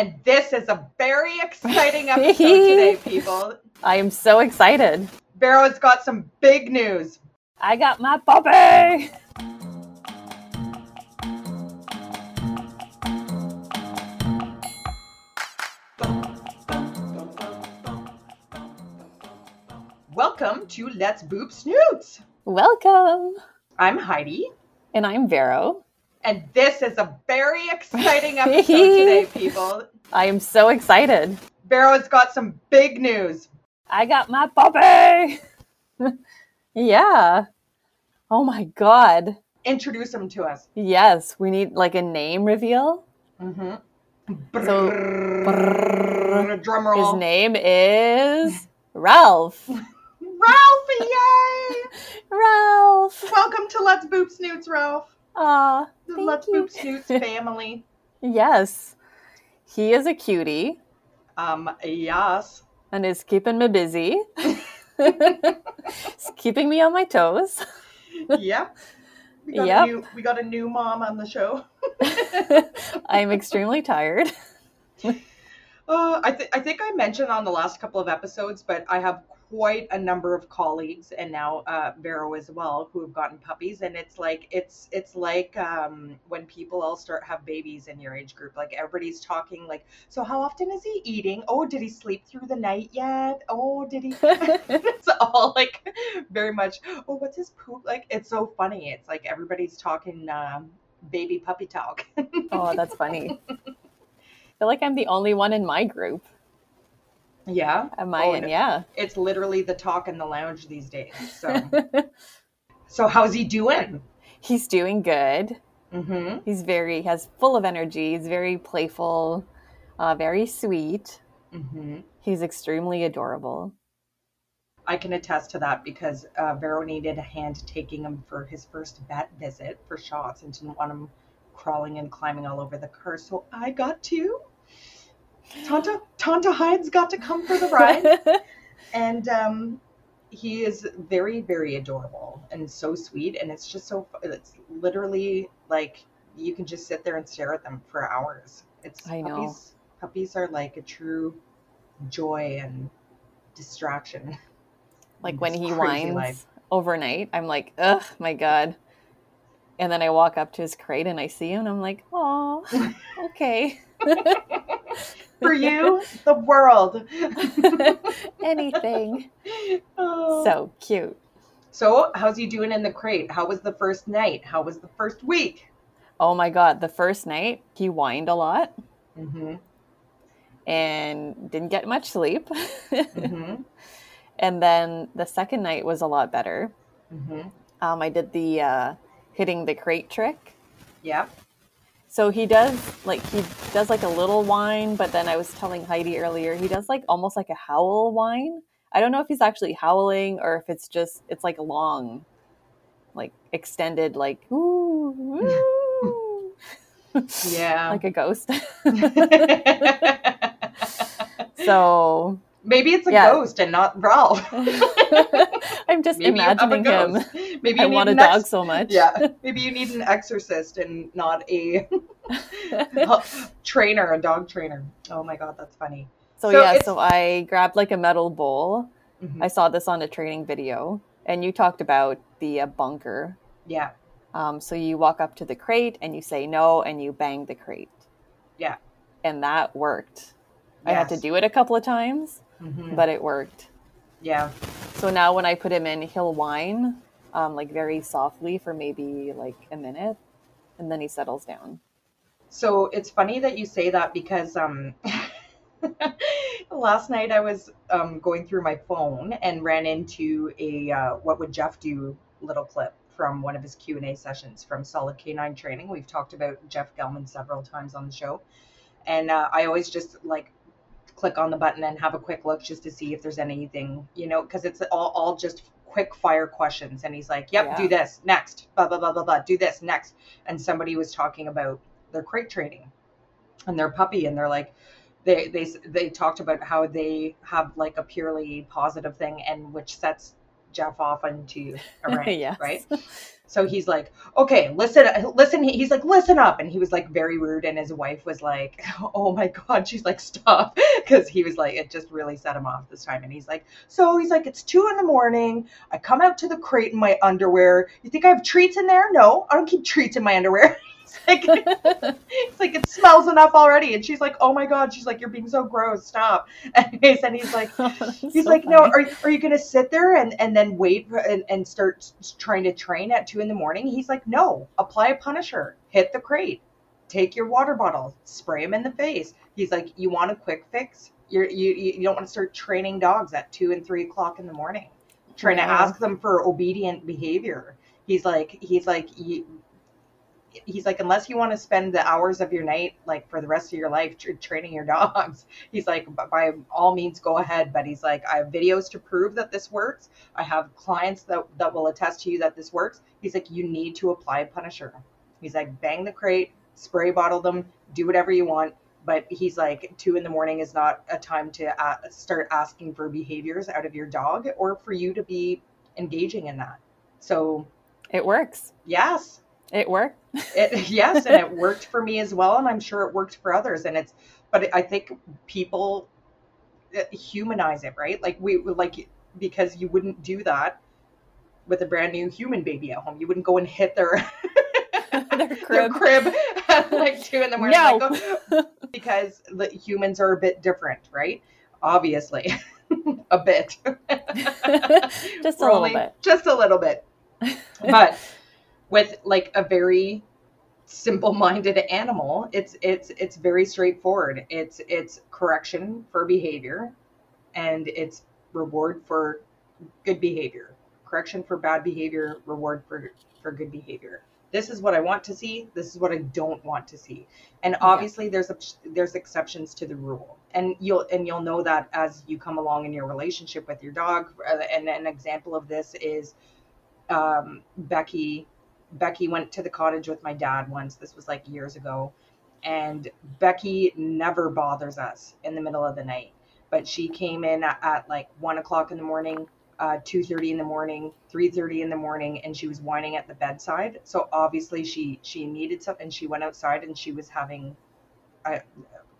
And this is a very exciting episode today, people. I am so excited. Vero has got some big news. I got my puppy. Welcome to Let's Boop Snoots. Welcome. I'm Heidi, And I'm Vero. and this is a very exciting episode today, people. I am so excited. Vero has got some big news. I got my puppy. yeah. Oh my God. Introduce him to us. Yes, we need like a name reveal. Mm-hmm. So, drum roll. His name is Ralph. Ralph, yay! Ralph. Welcome to Let's Boop Snoots, Ralph. Aw, The Let's you. Boop Snoots family. Yes. He is a cutie Um, yes. and is keeping me busy. He's keeping me on my toes. Yep. We got Yep. a new we got a new mom on the show. I'm extremely tired. Uh, I, th- I think I mentioned on the last couple of episodes, but I have quite a number of colleagues and now uh, Vero as well who have gotten puppies, and it's like it's it's like um, when people all start have babies in your age group. Like everybody's talking like, so how often is he eating? Oh, did he sleep through the night yet? Oh, did he? it's all like very much. Oh, what's his poop like? It's so funny. It's like everybody's talking um, baby puppy talk. oh, that's funny. I feel like I'm the only one in my group. Yeah. Am I Oh. Yeah. it's literally the talk in the lounge these days. So, so how's he doing? He's doing good. Mm-hmm. He's very has full of energy. He's very playful, uh, very sweet. Mm-hmm. He's extremely adorable. I can attest to that because uh, Vero needed a hand taking him for his first vet visit for shots and didn't want him crawling and climbing all over the car. So I got to. Tanta Tanta Heidi's got to come for the ride, and um, he is very very adorable and so sweet, and it's just so. It's literally like you can just sit there and stare at them for hours. It's I know. puppies. Puppies are like a true joy and distraction. like when he whines life. overnight, I'm like, ugh, my god. And then I walk up to his crate and I see him, and I'm like, oh, okay, For you, the world. anything. Oh. So cute. So, how's he doing in the crate? How was the first night? How was the first week? Oh my god, the first night he whined a lot Mm-hmm. and didn't get much sleep. Mm-hmm. and then the second night was a lot better. Mm-hmm. Um, I did the uh, hitting the crate trick. Yep. So he does like he does like a little whine, but then I was telling Heidi earlier he does like almost like a howl whine. I don't know if he's actually howling or if it's just it's like a long, like extended, like ooh, ooh. Yeah. like a ghost. so Maybe it's a Yeah. ghost and not Ralph. I'm just Maybe you have a imagining him. Maybe I want a dog ex- so much. Yeah. Maybe you need an exorcist and not a trainer, a dog trainer. Oh my god, that's funny. So, So yeah, it's- so I grabbed like a metal bowl. Mhm. I saw this on a training video, and you talked about the uh, bunker. Yeah. Um, so you walk up to the crate and you say no, and you bang the crate, Yeah. and that worked. I had to do it a couple of times, Mhm. but it worked. Yeah. So now when I put him in, he'll whine um, like very softly for maybe like a minute, and then he settles down. So it's funny that you say that because um, last night I was um, going through my phone and ran into a uh, "What would Jeff do?" little clip from one of his Q and A sessions from Solid K9 Training. We've talked about Jeff Gellman several times on the show, and uh, I always just like click on the button and have a quick look just to see if there's anything, you know, because it's all, all just quick fire questions. And he's like, "Yep, Yeah. do this next, blah blah blah blah blah, do this next." And somebody was talking about their crate training and their puppy, and they're like, they they they talked about how they have like a purely positive thing, and which sets Jeff off onto a rant, Yes. right? So he's like, okay, listen, listen. He's like, listen up. And he was like very rude. And his wife was like, oh my God. She's like, stop. Because he was like, it just really set him off this time. And he's like, so he's like, it's two in the morning. I come out to the crate in my underwear. You think I have treats in there? No, I don't keep treats in my underwear. He's like, it's like it smells enough already. And she's like, oh my God. She's like, you're being so gross. Stop. Anyways, and he's like, He's like, no, are, are you going to sit there and, and then wait and, and start trying to train at two in the morning? He's like, no, apply a punisher, hit the crate, take your water bottle, spray him in the face. He's like, you want a quick fix? You're, you, you you don't want to start training dogs at two and three o'clock in the morning, trying to ask them for obedient behavior. He's like, he's like, you, he's like, unless you want to spend the hours of your night, like for the rest of your life, tr- training your dogs, he's like, by all means, go ahead. But he's like, I have videos to prove that this works. I have clients that, that will attest to you that this works. He's like, you need to apply a punisher. He's like, bang the crate, spray bottle them, do whatever you want. But he's like, two in the morning is not a time to uh, start asking for behaviors out of your dog or for you to be engaging in that. So, It works. yes, It worked. it, yes, and it worked for me as well, and I'm sure it worked for others. And it's, but I think people uh, humanize it, right? Like we like because you wouldn't do that with a brand new human baby at home. You wouldn't go and hit their Their their crib. crib at like two in the morning, No. like, oh, because the humans are a bit different, right? Obviously, a bit, Just a little only- bit. just a little bit, but with like a very simple-minded animal it's it's it's very straightforward. It's it's correction for behavior and it's reward for good behavior. Correction for bad behavior reward for for good behavior. This is what i want to see this is what i don't want to see. And Yeah. obviously there's a, there's exceptions to the rule. And you'll and you'll know that as you come along in your relationship with your dog. Uh, and an example of this is um, becky becky went to the cottage with my dad once. This was like years ago. And becky never bothers us in the middle of the night. But she came in at, at like one o'clock in the morning uh, 2.30 in the morning 3.30 in the morning and she was whining at the bedside. So obviously she she needed something she went outside and she was having uh,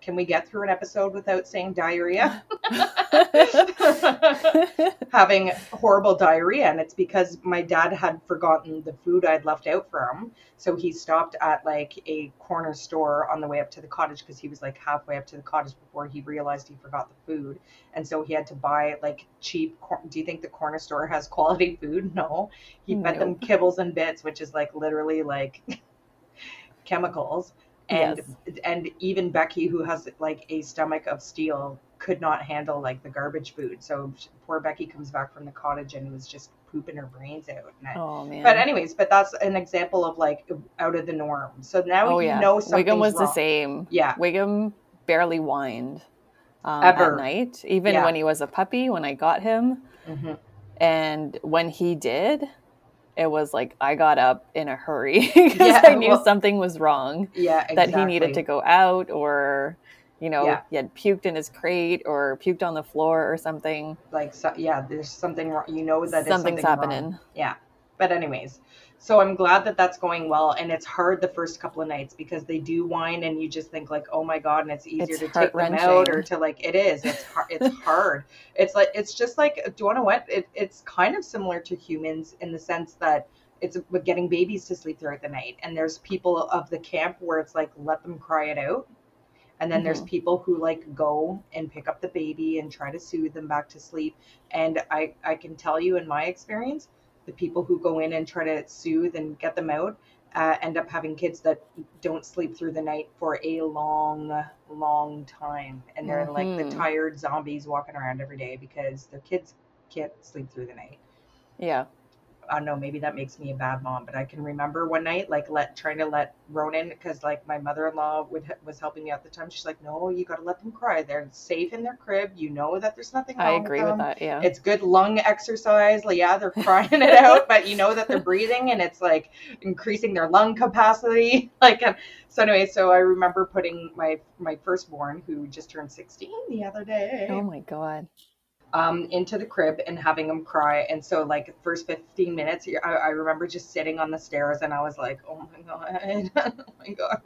can we get through an episode without saying diarrhea having horrible diarrhea and it's because my dad had forgotten the food I'd left out for him. So he stopped at like a corner store on the way up to the cottage because he was like halfway up to the cottage before he realized he forgot the food. And so he had to buy like cheap cor- do you think the corner store has quality food? No. He fed them kibbles and bits, which is like literally like chemicals. And and even Becky, who has like a stomach of steel, could not handle like the garbage food. So poor Becky comes back from the cottage and was just pooping her brains out. I- Oh man. But anyways, but that's an example of like out of the norm. So now oh you yeah. know something. Wiggum was the same. Yeah. Wiggum barely whined um, Ever. at night, even Yeah. when he was a puppy. When I got him, hmm and when he did, it was like I got up in a hurry because Yeah, I knew well- something was wrong. Yeah. That he needed to go out, or you know, Yeah. he had puked in his crate or puked on the floor or something. like so, yeah. There's something wrong. You know that Something's something wrong. happening. Yeah. But anyways, so I'm glad that that's going well, and it's hard the first couple of nights because they do whine, and you just think like, oh my god, and it's easier It's to take them out or to like it is. It's hard. It's hard. It's like it's just like do you want to what? It, it's kind of similar to humans in the sense that it's with getting babies to sleep throughout the night, and there's people of the camp where it's like let them cry it out. And then there's mm-hmm. people who like go and pick up the baby and try to soothe them back to sleep. And I, I can tell you in my experience, the people who go in and try to soothe and get them out uh, end up having kids that don't sleep through the night for a long, long time. And they're like Mhm. the tired zombies walking around every day because their kids can't sleep through the night. Yeah. I don't know, maybe that makes me a bad mom, but I can remember one night, like let trying to let Ronan, because like my mother-in-law would was helping me at the time. She's like, "No, you got to let them cry. They're safe in their crib. You know that there's nothing wrong I agree with them. that. Yeah. It's good lung exercise. Like, yeah, they're crying it out, but you know that they're breathing and it's like increasing their lung capacity. Like, um, so anyway, so I remember putting my my firstborn, who just turned 16 the other day. oh my god. Um, into the crib and having him cry. And so, like, first 15 minutes, I, I remember just sitting on the stairs and I was like, oh my God, oh my God.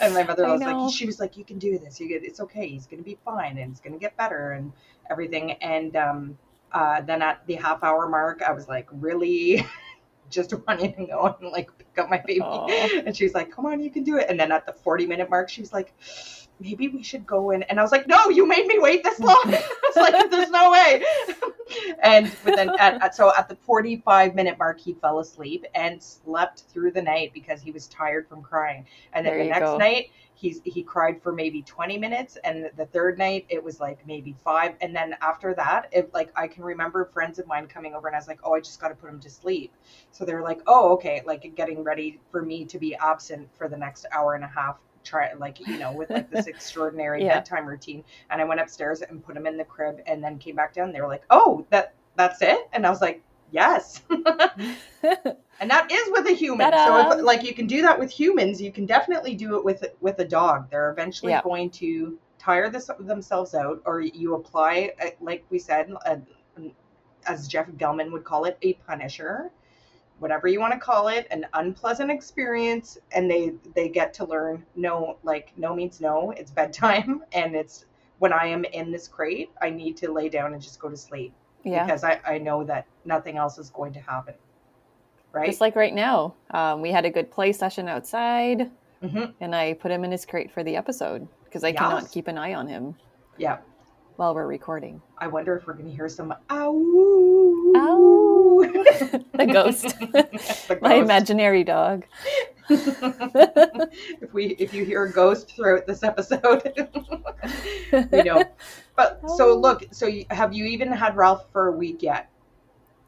and my mother was like, she was like, you can do this. You get, it's okay. He's going to be fine and it's going to get better and everything. And um, uh, then at the half hour mark, I was like, really? just wanting to go and like pick up my baby. Aw. And she's like, come on, you can do it. And then at the 40 minute mark, she was like, maybe we should go in. And I was like, no, you made me wait this long. it's like, there's no way. and but then at, at so at the 45 minute mark, he fell asleep and slept through the night because he was tired from crying. And then There the next go. night, he's he cried for maybe 20 minutes and the third night it was like maybe five and then after that it like i can remember friends of mine coming over and i was like oh i just got to put him to sleep so they were like oh okay like getting ready for me to be absent for the next hour and a half try like you know with like this extraordinary Yeah. bedtime routine and i went upstairs and put him in the crib and then came back down they were like oh that that's it and i was like yes and that is with a human. So Ta-da. if, like you can do that with humans, you can definitely do it with with a dog. They're eventually Yeah. going to tire this, themselves out, or you apply, uh, like we said, a, as Jeff Gellman would call it, a punisher, whatever you want to call it, an unpleasant experience, and they they get to learn no, like no means no. It's bedtime, and it's when I am in this crate, I need to lay down and just go to sleep yeah. because I I know that nothing else is going to happen. Right. Just like right now, um, we had a good play session outside, hmm and I put him in his crate for the episode because I Yes. cannot keep an eye on him Yeah. While we're recording. I wonder if we're going to hear some ow. Ow. the ghost, The my ghost. imaginary dog. if we if you hear a ghost throughout this episode, we know. But so Oh. look, so you, have you even had Ralph for a week yet?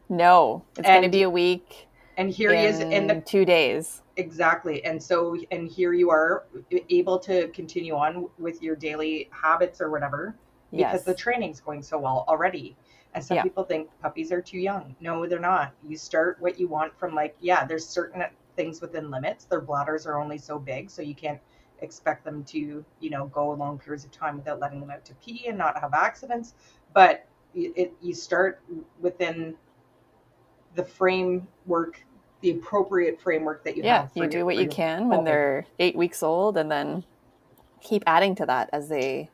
No, it's going to be a week. And here he is in the two days. exactly. And so and here you are able to continue on with your daily habits or whatever because Yes. the training's going so well already. And some Yeah. people think puppies are too young. No, they're not. You start what you want from like, yeah, there's certain things within limits. Their bladders are only so big, so you can't expect them to, you know, go long periods of time without letting them out to pee and not have accidents. But it, it you start within the framework, the appropriate framework that you yeah, have. for you do your- what you can when they're eight weeks old, and then keep adding to that as they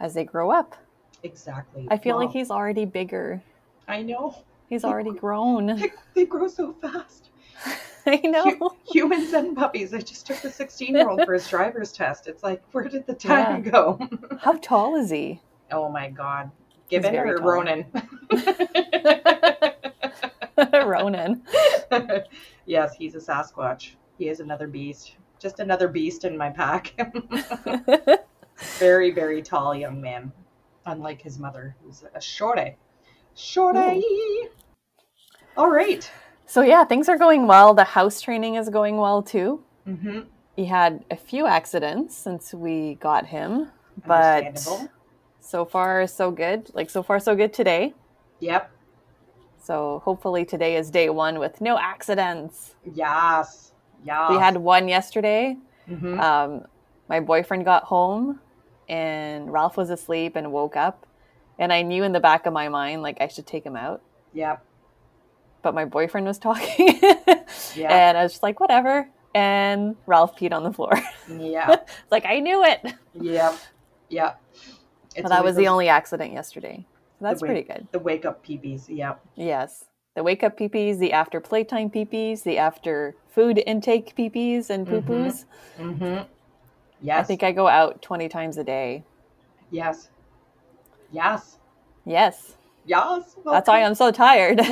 as they grow up. exactly. I feel Wow. like he's already bigger. I know. He's already grown. They, they grow so fast. I know. Hu- humans and puppies. I just took the 16 year old for his driver's test. It's like, where did the time go? How tall is he? oh my God. Given very or tall. Ronan? Ronan. yes, he's a Sasquatch. He is another beast. Just another beast in my pack. Very, very tall young man. Unlike his mother, who's a shorty. Shorty! All right. so yeah, things are going well. The house training is going well too. Mm-hmm. He had a few accidents since we got him, but so far so good. Like so far so good today. Yep. So hopefully today is day one with no accidents. Yes. Yes. We had one yesterday. Mhm. Um, my boyfriend got home and Ralph was asleep and woke up. And I knew in the back of my mind, like, I should take him out. Yeah. But my boyfriend was talking. Yeah. And I was just like, whatever. And Ralph peed on the floor. Yeah. Like, I knew it. Yeah. Yeah. But that was the only accident yesterday. So that's wake- pretty good. the wake up peepees. Yep. Yes. The wake up peepees, the after playtime peepees, the after food intake peepees and poo poos. Mm-hmm. Yes. I think I go out 20 times a day. yes. Yes. Yes. Yes. That's why I'm so tired.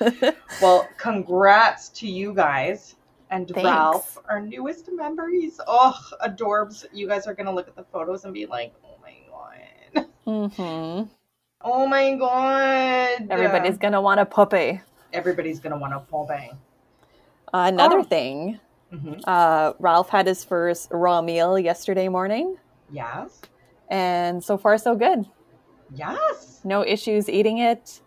well, congrats to you guys and Thanks. Ralph, our newest member. He's oh adorbs. You guys are gonna look at the photos and be like, oh my god, hmm oh my god. Everybody's gonna want a puppy. everybody's gonna want a pull bang. another Oh. thing, hmm uh, Ralph had his first raw meal yesterday morning, Yes. and so far so good. Yes. No issues eating it.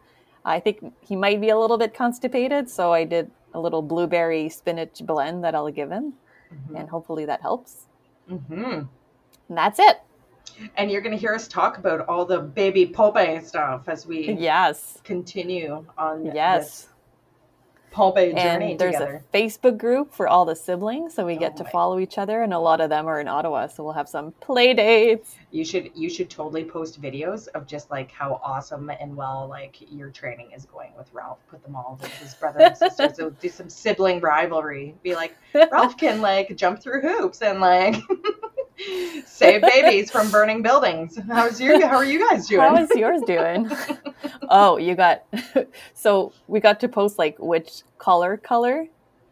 I think he might be a little bit constipated, so I did a little blueberry spinach blend that I'll give him, Mm-hmm. and hopefully that helps. Mm-hmm. And that's it. And you're going to hear us talk about all the baby Popeye stuff as we yes continue on yes Popeye journey and there's together. a Facebook group for all the siblings, so we oh get Oh to my- follow each other, and a lot of them are in Ottawa, so we'll have some play dates. You should you should totally post videos of just like how awesome and well like your training is going with Ralph. Put them all with his brother and sister. so do some sibling rivalry. Be like Ralph can like jump through hoops and like save babies from burning buildings. How's your how are you guys doing? How is yours doing? oh, you got so we got to post like which color color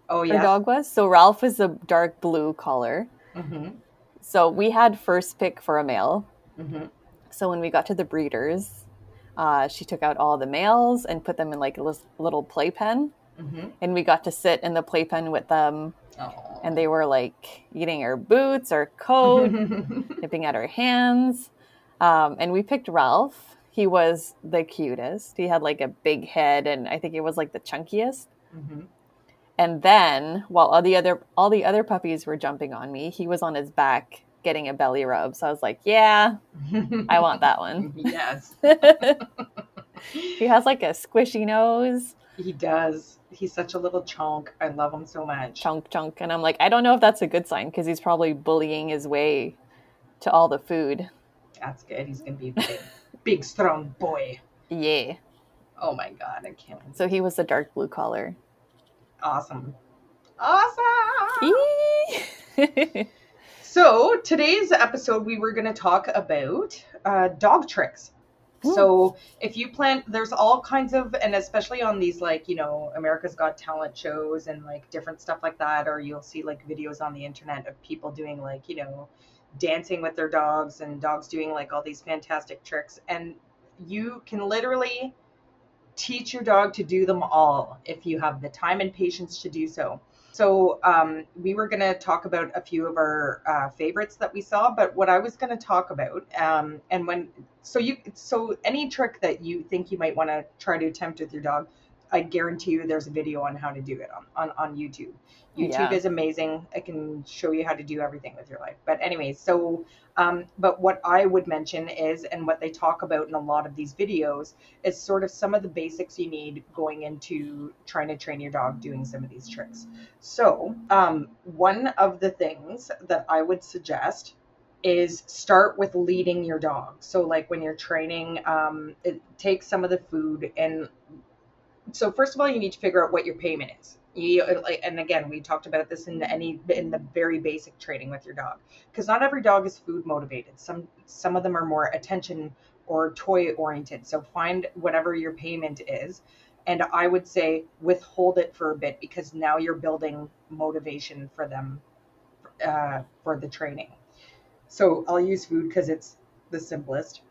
oh yeah. dog was. So Ralph was a dark blue color. hmm So we had first pick for a male. hmm So when we got to the breeders, uh, she took out all the males and put them in like a little playpen, hmm and we got to sit in the playpen with them, Oh. and they were like eating our boots, our coat, nipping at our hands. Um, and we picked Ralph. He was the cutest. He had like a big head, and I think it was like the chunkiest. Mhm. And then, while all the other all the other puppies were jumping on me, he was on his back getting a belly rub. So I was like, "Yeah, I want that one." yes, he has like a squishy nose, he does. He's such a little chunk. I love him so much. chunk chunk, and I'm like, I don't know if that's a good sign because he's probably bullying his way to all the food. That's good. He's gonna be a big, big strong boy. Yeah. Oh my god, I can't. So he was the dark blue collar. Awesome. Awesome. So today's episode, we were going to talk about uh, dog tricks. So if you plan, there's all kinds of, and especially on these like you know America's Got Talent shows and like different stuff like that, or you'll see like videos on the internet of people doing like you know dancing with their dogs and dogs doing like all these fantastic tricks, and you can literally teach your dog to do them all if you have the time and patience to do so. So um, we were going to talk about a few of our uh, favorites that we saw, but what I was going to talk about, um, and when so you so any trick that you think you might want to try to attempt with your dog, I guarantee you there's a video on how to do it on on, on YouTube. YouTube Yeah. is amazing. I can show you how to do everything with your life. But anyways, so um, but what I would mention is, and what they talk about in a lot of these videos is sort of some of the basics you need going into trying to train your dog doing some of these tricks. So, um, one of the things that I would suggest is start with leading your dog. So, like when you're training, um, it takes some of the food and so first of all, you need to figure out what your payment is. You, and again, we talked about this in the, any in the very basic training with your dog, because not every dog is food motivated. Some some of them are more attention or toy oriented. So find whatever your payment is, and I would say withhold it for a bit because now you're building motivation for them uh, for the training. So I'll use food because it's the simplest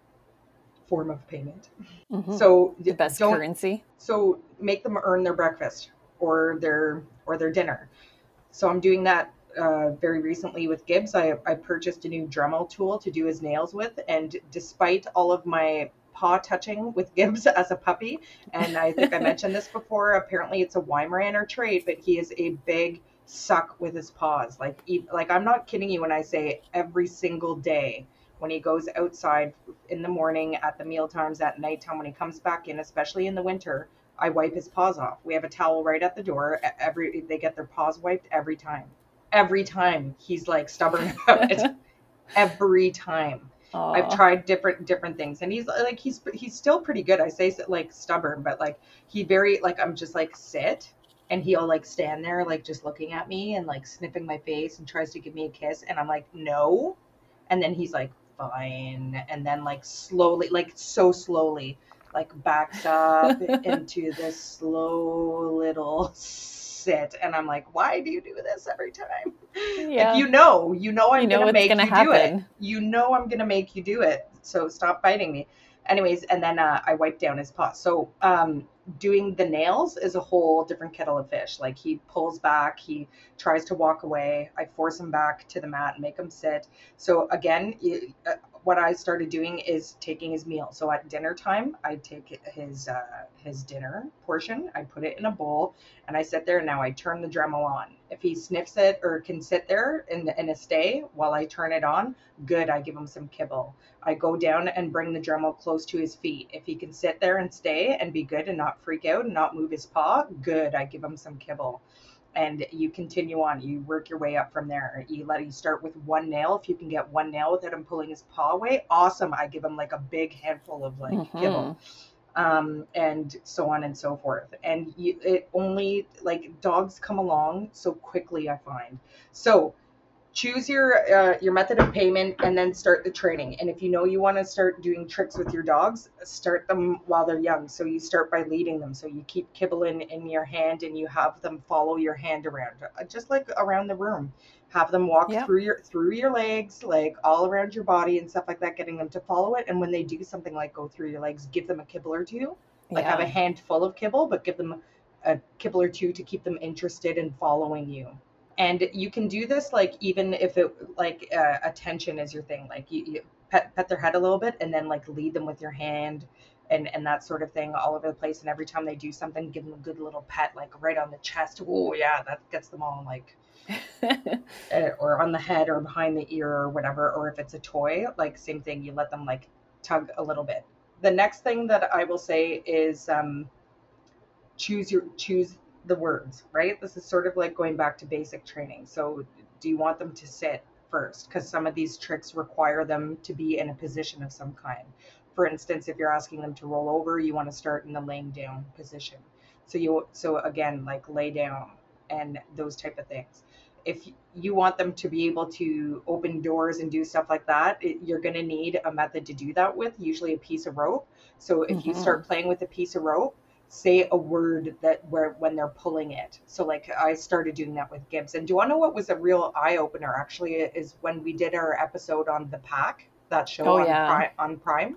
form of payment. Mhm. So the best currency. so make them earn their breakfast or their or their dinner. So I'm doing that uh, very recently with Gibbs. I, I purchased a new Dremel tool to do his nails with, and despite all of my paw touching with Gibbs as a puppy, and I think I mentioned this before. Apparently, it's a Weimaraner trait, but he is a big suck with his paws. Like, like I'm not kidding you when I say every single day when he goes outside in the morning, at the meal times, at nighttime, when he comes back in, especially in the winter, I wipe his paws off. We have a towel right at the door. Every they get their paws wiped every time. Every time he's like stubborn about it. Every time. I've tried different different things, and he's like he's he's still pretty good. I say like stubborn, but like he very like I'm just like sit, and he'll like stand there like just looking at me and like sniffing my face and tries to give me a kiss, and I'm like no, and then he's like fine, and then like slowly like so slowly like backs up into this slow little sit, and I'm like why do you do this every time? Yeah. Like, you know, you know I'm You know gonna make gonna you do it. You know I'm gonna make you do it. So stop biting me. Anyways, and then uh, I wipe down his paw. So um, doing the nails is a whole different kettle of fish. Like he pulls back, he tries to walk away. I force him back to the mat and make him sit. So again, uh, what I started doing is taking his meal. So at dinner time, I take his uh, his dinner portion, I put it in a bowl, and I sit there. And now I turn the Dremel on. If he sniffs it or can sit there in, in a stay while I turn it on, good. I give him some kibble. I go down and bring the Dremel close to his feet. If he can sit there and stay and be good and not freak out and not move his paw, good. I give him some kibble and you continue on. You work your way up from there. You let you start with one nail. If you can get one nail without him pulling his paw away, awesome. I give him like a big handful of like mm-hmm. kibble, um, and so on and so forth. And you, it only like dogs come along so quickly. I find so choose your uh, your method of payment and then start the training. And if you know you want to start doing tricks with your dogs start them while they're young. So you start by leading them. So you keep kibbling in in your hand and you have them follow your hand around uh, just like around the room. Have them walk through your through your legs like all around your body and stuff like that getting them to follow it. And when they do something like go through your legs give them a kibble or two. Like yeah. have a handful of kibble but give them a kibble or two to keep them interested in following you and you can do this like even if it like uh, attention is your thing like you, you pet, pet their head a little bit and then like lead them with your hand and and that sort of thing all over the place. And every time they do something give them a good little pet like right on the chest. Oh yeah that gets them all like uh, or on the head or behind the ear or whatever. Or if it's a toy like same thing you let them like tug a little bit. The next thing that i will say is um choose your choose the words, right? This is sort of like going back to basic training. So, do you want them to sit first? Because some of these tricks require them to be in a position of some kind. For instance, if you're asking them to roll over, you want to start in the laying down position. So you so again like lay down and those type of things. If you want them to be able to open doors and do stuff like that, it, you're going to need a method to do that with, usually a piece of rope. So if mm-hmm. you start playing with a piece of rope, say a word that where when they're pulling it. So like I started doing that with Gibbs. And do you want to know what was a real eye opener actually is when we did our episode on the pack, that show oh, on, yeah. Prime, on Prime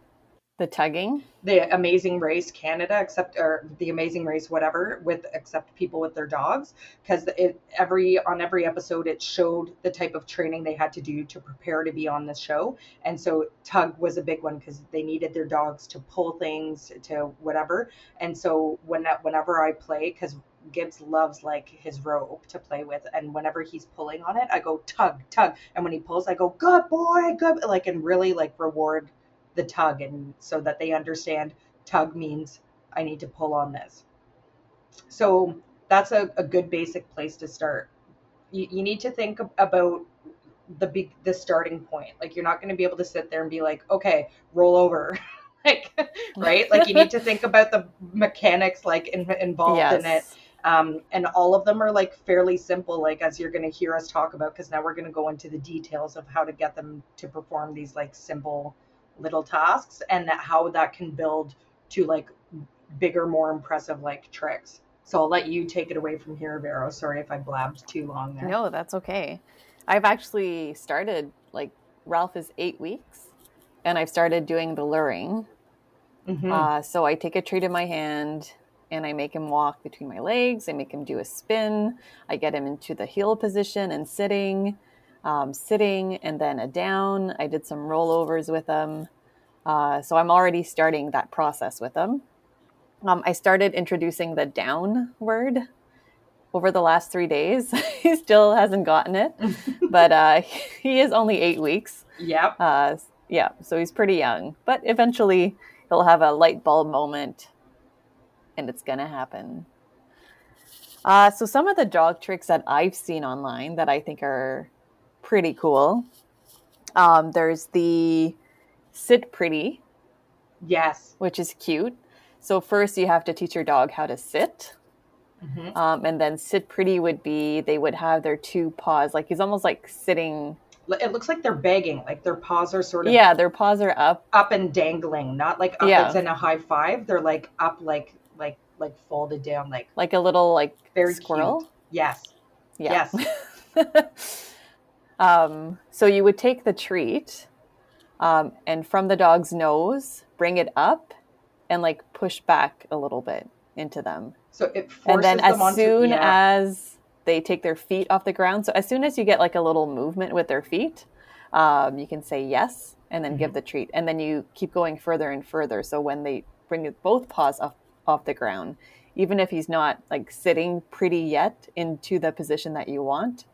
the tugging? The amazing race canada except or the amazing race whatever with except people with their dogs because it every on every episode it showed the type of training they had to do to prepare to be on the show. And so tug was a big one because they needed their dogs to pull things to whatever. And so when whenever i play because Gibbs loves like his rope to play with, and whenever he's pulling on it, I go tug, tug, and when he pulls, I go good boy, good, like and really like reward the tug and so that they understand tug means I need to pull on this. So that's a, a good basic place to start. You, you need to think about the big the starting point. Like you're not going to be able to sit there and be like, okay, roll over. like right like you need to think about the mechanics like in, involved yes. in it um, and all of them are like fairly simple like as you're going to hear us talk about because now we're going to go into the details of how to get them to perform these like simple little tasks and that how that can build to like bigger, more impressive like tricks. So I'll let you take it away from here, Vero. Sorry if I blabbed too long there. No, that's okay. I've actually started like Ralph is eight weeks, and I've started doing the luring. Mm-hmm. Uh, so I take a treat in my hand and I make him walk between my legs. I make him do a spin. I get him into the heel position and sitting um, sitting and then a down. I did some rollovers with them. Uh, so I'm already starting that process with them. Um, I started introducing the down word over the last three days. he still hasn't gotten it, but uh, he is only eight weeks. Yeah. Uh, yeah, so he's pretty young, but eventually he'll have a light bulb moment and it's going to happen. Uh, so, some of the dog tricks that I've seen online that I think are pretty cool. Um, there's the sit pretty. Yes. Which is cute. So first you have to teach your dog how to sit. Mm-hmm. Um, and then sit pretty would be they would have their two paws like he's almost like sitting it looks like they're begging like their paws are sort of yeah their paws are up up and dangling not like up yeah. as in a high five they're like up like like like folded down like like a little like very squirrel cute. yes yeah. yes Um, so you would take the treat um, and from the dog's nose, bring it up and like push back a little bit into them. So it and then as onto, soon yeah. as they take their feet off the ground, so as soon as you get like a little movement with their feet, um, you can say yes, and then Mhm. give the treat. And then you keep going further and further. So when they bring both paws off, off the ground, even if he's not like sitting pretty yet into the position that you want,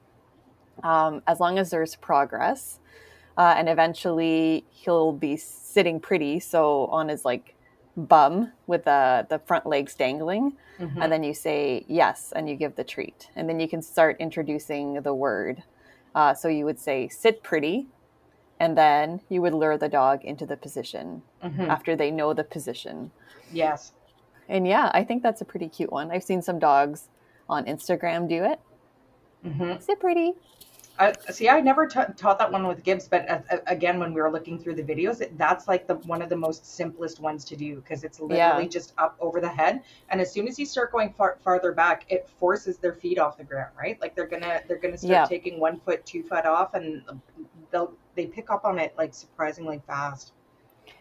um, as long as there's progress, uh, and eventually he'll be sitting pretty, so on his like bum with the the front legs dangling, Mhm. and then you say yes, and you give the treat, and then you can start introducing the word. Uh, so you would say sit pretty, and then you would lure the dog into the position Mhm. after they know the position. Yes. And yeah, I think that's a pretty cute one. I've seen some dogs on Instagram do it. hmm Sit pretty. I, see, I never ta taught that one with Gibbs, but uh, uh, again, when we were looking through the videos, that's like the one of the most simplest ones to do because it's literally Yeah. just up over the head, and as soon as you start going far, farther back, it forces their feet off the ground, right? Like they're gonna they're gonna start Yeah. taking one foot, two foot off, and they'll they pick up on it like surprisingly fast.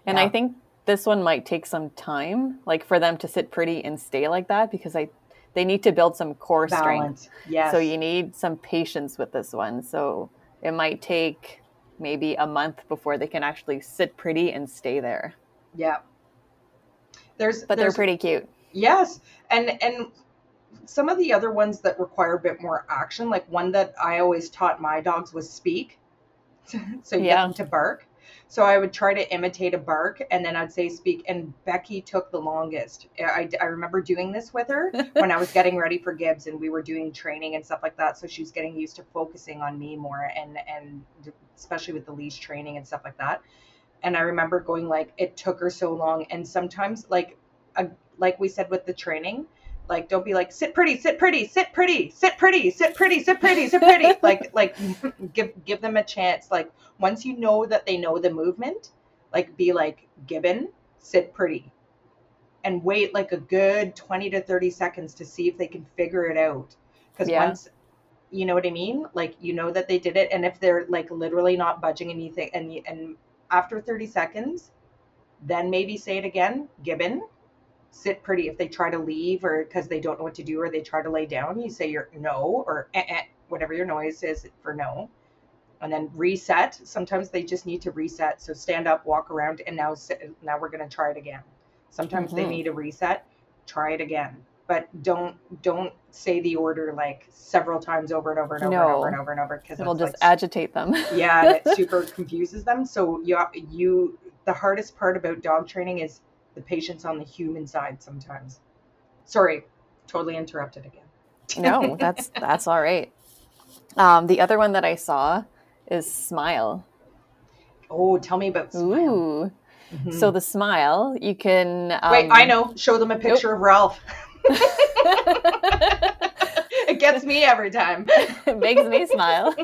And Yeah. I think this one might take some time, like for them to sit pretty and stay like that, because I they need to build some core strength. Yes. So you need some patience with this one. So it might take maybe a month before they can actually sit pretty and stay there. yeah. There's But they're pretty cute. Yes, and and some of the other ones that require a bit more action, like one that I always taught my dogs was speak. so you Yeah. get them to bark. So I would try to imitate a bark, and then I'd say speak. And Becky took the longest. I, I remember doing this with her when I was getting ready for Gibbs, and we were doing training and stuff like that. So she's getting used to focusing on me more, and and especially with the leash training and stuff like that. And I remember going like it took her so long, and sometimes like a, like we said with the training, like don't be like sit pretty, sit pretty, sit pretty, sit pretty, sit pretty, sit pretty, sit pretty. like like give give them a chance. Like once you know that they know the movement, like be like Gibbon, sit pretty. And wait like a good 20 to 30 seconds to see if they can figure it out. Because Yeah. once you know what I mean? Like you know that they did it, and if they're like literally not budging anything, and and after 30 seconds, then maybe say it again, Gibbon, sit pretty. If they try to leave or because they don't know what to do or they try to lay down, you say your no or eh, eh, whatever your noise is for no, and then reset. Sometimes they just need to reset. So stand up, walk around, and now sit, now we're gonna try it again. Sometimes they Mhm. need a reset. Try it again, but don't don't say the order like several times over and over and over and No. over and over and over because It'll just like agitate them. yeah it super confuses them so you you the hardest part about dog training is the patience on the human side sometimes sorry totally interrupted again no, that's that's all right. Um, the other one that I saw is smile. oh tell me about smile Ooh. Mhm. So the smile, you can um, wait i know show them a picture of ralph it gets me every time it makes me smile.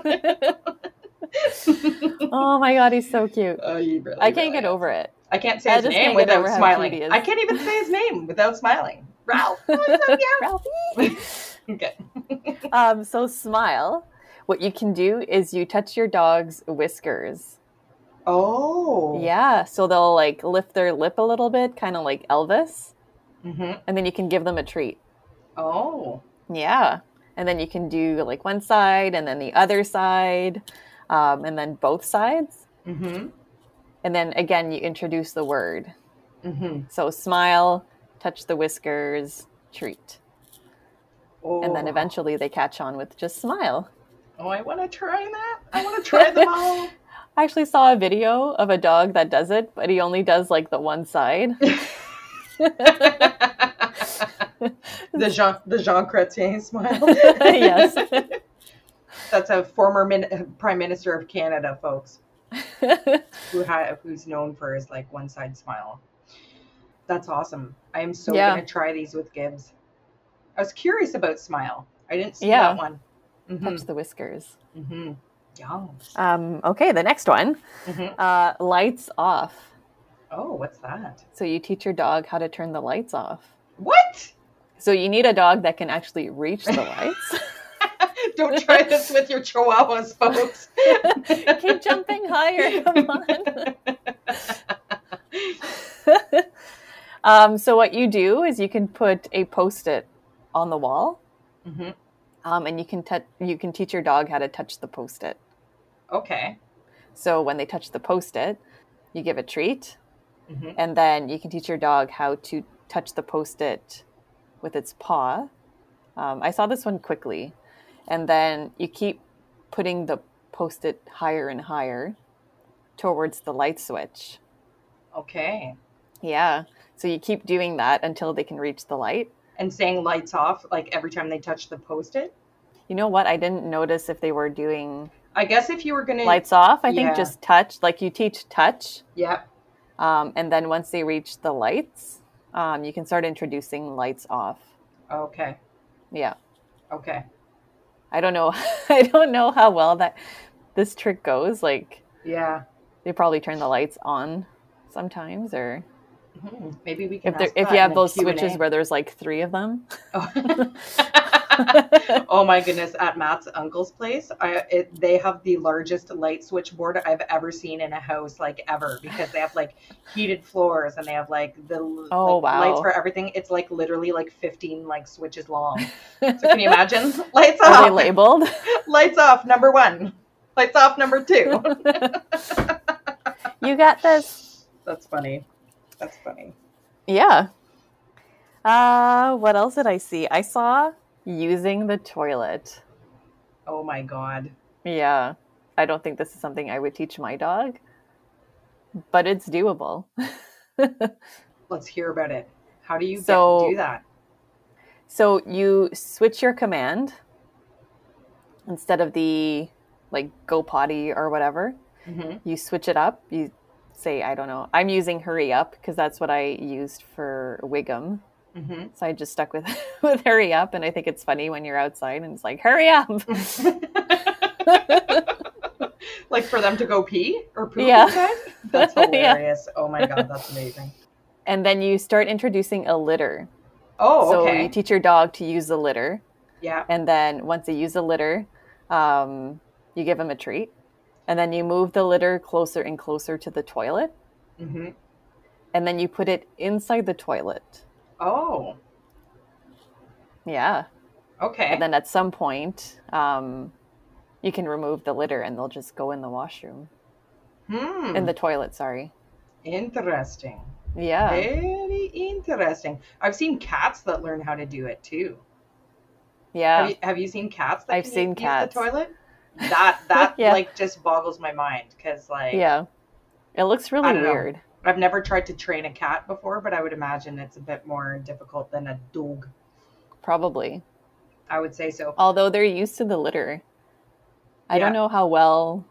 oh my god, he's so cute. oh, you really, I can't really get over it. I can't say I his name can't get over without smiling. cute he is. I can't even say his name without smiling. Ralph. Ralphie. okay. um, so smile. What you can do is you touch your dog's whiskers. Oh. Yeah, so they'll like lift their lip a little bit, kind of like Elvis, hmm and then you can give them a treat. Oh. Yeah, and then you can do like one side and then the other side, um, and then both sides, hmm and then again you introduce the word. hmm So smile, touch the whiskers, treat, Oh. and then eventually they catch on with just smile. Oh, I want to try that. I want to try them all. I actually saw a video of a dog that does it, but he only does like the one side. the Jean the Jean Chrétien smile. yes. That's a former min- prime minister of Canada, folks, who ha- who's known for his like one side smile. That's awesome. I am so Yeah. gonna try these with Gibbs. I was curious about smile. I didn't see Yeah. that one. Mm-hmm. touch the whiskers. Mm-hmm. Yum. Um, okay, the next one Mm-hmm. uh, lights off. Oh, what's that? So you teach your dog how to turn the lights off. What? So you need a dog that can actually reach the lights. Don't try this with your chihuahuas, folks. Keep jumping higher. Come on. um, so what you do is you can put a post-it on the wall, hmm um, and you can touch. You can teach your dog how to touch the post-it. Okay. So when they touch the post-it, you give a treat, hmm and then you can teach your dog how to touch the post it with its paw. Um, I saw this one quickly, and then you keep putting the post it higher and higher towards the light switch. Okay. Yeah. So you keep doing that until they can reach the light. And saying lights off like every time they touch the post-it. You know what? I didn't notice if they were doing I guess if you were gonna lights off. I think just touch, like you teach touch. Yeah. Um, and then once they reach the lights, um, you can start introducing lights off. Okay. Yeah. Okay. I don't know. I don't know how well that this trick goes. Like Yeah. they probably turn the lights on sometimes, or Hmm, Maybe we can. if there, if you have those Q&A. switches where there's like three of them. Oh. oh my goodness! At Matt's uncle's place, I it, they have the largest light switchboard I've ever seen in a house, like ever, because they have like heated floors and they have like the Oh, like, wow. lights for everything. It's like literally like fifteen like switches long. So can you imagine? Lights Are they off. labeled? Lights off. Number one. Lights off. Number two. you got this. That's funny. That's funny. Yeah. Uh, what else did I see? I saw using the toilet. Oh my god. Yeah. I don't think this is something I would teach my dog, but it's doable. Let's hear about it. How do you get, So- do that? So you switch your command instead of the like go potty or whatever. hmm You switch it up. You say, I don't know. I'm using hurry up because that's what I used for Wiggum. Hmm So I just stuck with with hurry up, and I think it's funny when you're outside and it's like hurry up. like for them to go pee or poop Yeah. inside? That's Yeah. hilarious. Oh my god, that's amazing. and then you start introducing a litter. Oh, So okay. you teach your dog to use the litter, yeah. and then once they use the litter, um, you give them a treat, and then you move the litter closer and closer to the toilet, hmm and then you put it inside the toilet. Oh, Yeah. okay. And then at some point, um, you can remove the litter and they'll just go in the washroom. hmm. In the toilet, sorry. Interesting. Yeah. Very interesting. I've seen cats that learn how to do it too. Yeah. Have you, have you seen cats that I've seen use cats. the toilet? That that Yeah. like just boggles my mind because like yeah. It looks really don't know. I've never tried to train a cat before, but I would imagine it's a bit more difficult than a dog. Probably. I would say so. Although they're used to the litter. I don't know how well,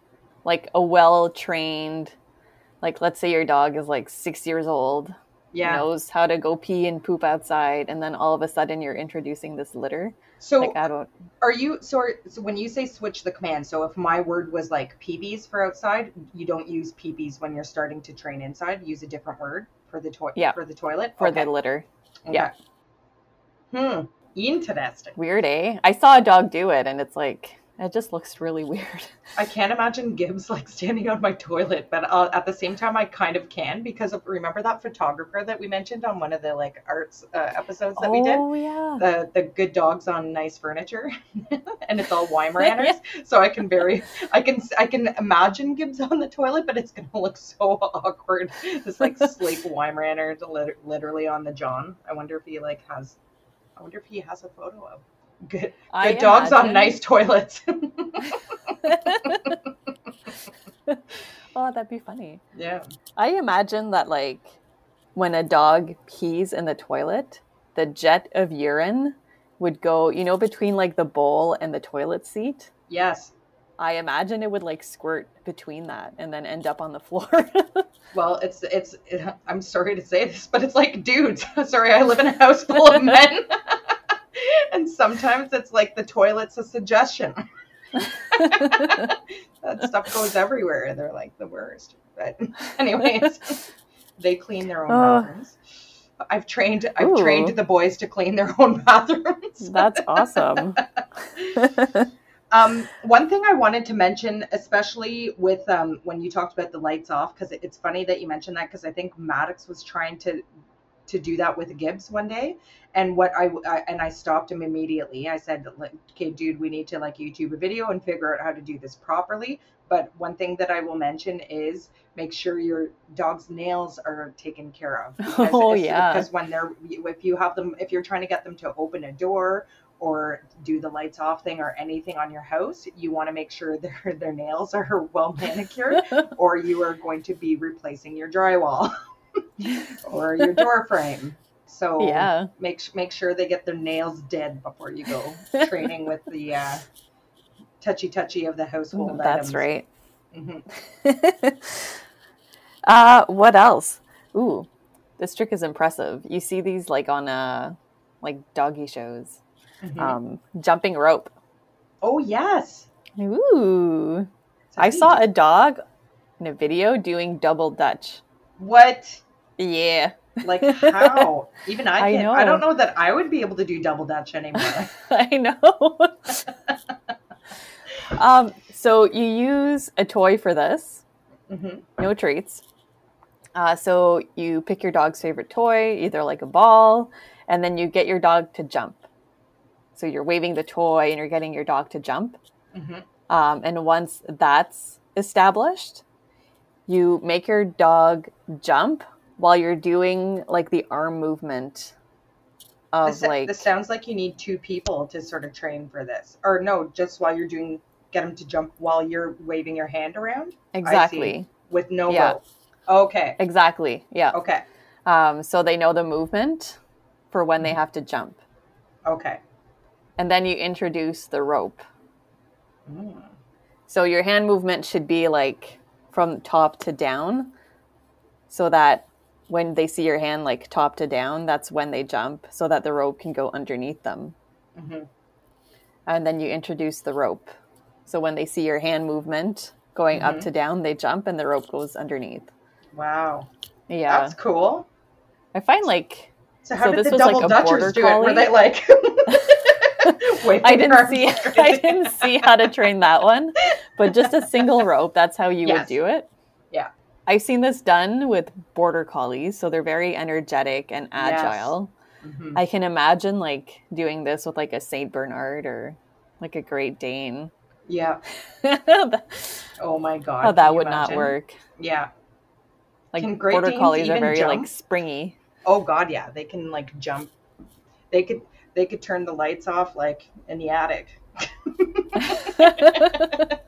like a well trained, like let's say your dog is like six years old, Yeah. knows how to go pee and poop outside, and then all of a sudden you're introducing this litter. So Like I don't. Are you so, are- so when you say switch the command? So if my word was like peepees for outside, you don't use peepees when you're starting to train inside. Use a different word for the toilet. Yeah. For the toilet. For Okay. the litter. Okay. yeah. Hmm. Interesting. Weird, eh? I saw a dog do it, and it's like it just looks really weird. I can't imagine Gibbs like standing on my toilet, but uh, at the same time, I kind of can because of, remember that photographer that we mentioned on one of the like arts uh, episodes that we did. oh yeah. the the good dogs on nice furniture and it's all Weimaraners so I can very I can I can imagine Gibbs on the toilet but it's gonna look so awkward this like sleek Weimaraner lit- literally on the John I wonder if he like has I wonder if he has a photo of good good dogs on nice toilets oh, that'd be funny. yeah I imagine that like when a dog pees in the toilet, the jet of urine would go, you know, between like the bowl and the toilet seat. yes I imagine it would like squirt between that and then end up on the floor. well it's it's I'm sorry to say this but it's like dudes sorry I live in a house full of men and sometimes it's like the toilet's a suggestion that stuff goes everywhere and they're like the worst but anyways they clean their own Oh. bathrooms i've trained i've Ooh. trained the boys to clean their own bathrooms That's awesome. um, one thing i wanted to mention especially with um, when you talked about the lights off because it's funny that you mentioned that because i think maddox was trying to to do that with gibbs one day and what I, I and i stopped him immediately i said okay dude we need to like youtube a video and figure out how to do this properly But one thing that I will mention is make sure your dog's nails are taken care of. Because Oh, yeah. Because when they're if you have them if you're trying to get them to open a door or do the lights off thing or anything on your house, you want to make sure their their nails are well manicured or you are going to be replacing your drywall or your door frame. So yeah. make make sure they get their nails dead before you go training with the uh, touchy touchy of the household. That's items. right. Mhm. uh, what else? Ooh, this trick is impressive. You see these like on uh like doggy shows. Mhm. Um, jumping rope. oh yes, Ooh. I saw a dog in a video doing double dutch. What Yeah. like how even I I can know. I don't know that I would be able to do double dutch anymore. I know. um, so you use a toy for this, hmm no treats. Uh, so you pick your dog's favorite toy, either like a ball, and then you get your dog to jump. So you're waving the toy and you're getting your dog to jump. hmm Um, and once that's established, you make your dog jump while you're doing like the arm movement of This, like this sounds like you need two people to sort of train for this, or no, just while you're doing get them to jump while you're waving your hand around exactly, with no Yeah. rope. Okay, exactly, yeah. okay, Um, so they know the movement for when they have to jump, okay. and then you introduce the rope. Mm. So your hand movement should be like from top to down, so that when they see your hand like top to down, that's when they jump, so that the rope can go underneath them. Mhm. And then you introduce the rope. So when they see your hand movement going up Mhm. to down, they jump and the rope goes underneath. Wow, Yeah. that's cool. I find like So how So did this the was like double Dutchers do it? Were they like? I didn't see I didn't see how to train that one, but just a single rope, that's how you Yes. would do it. Yeah. I've seen this done with border collies, so they're very energetic and Yes. agile. Mhm. I can imagine like doing this with like a Saint Bernard or like a Great Dane. Yeah. Oh my god. Oh, that would not work. Yeah. Like border Danes collies are very like springy. Oh god, yeah. They can like jump. They could they could turn the lights off like in the attic.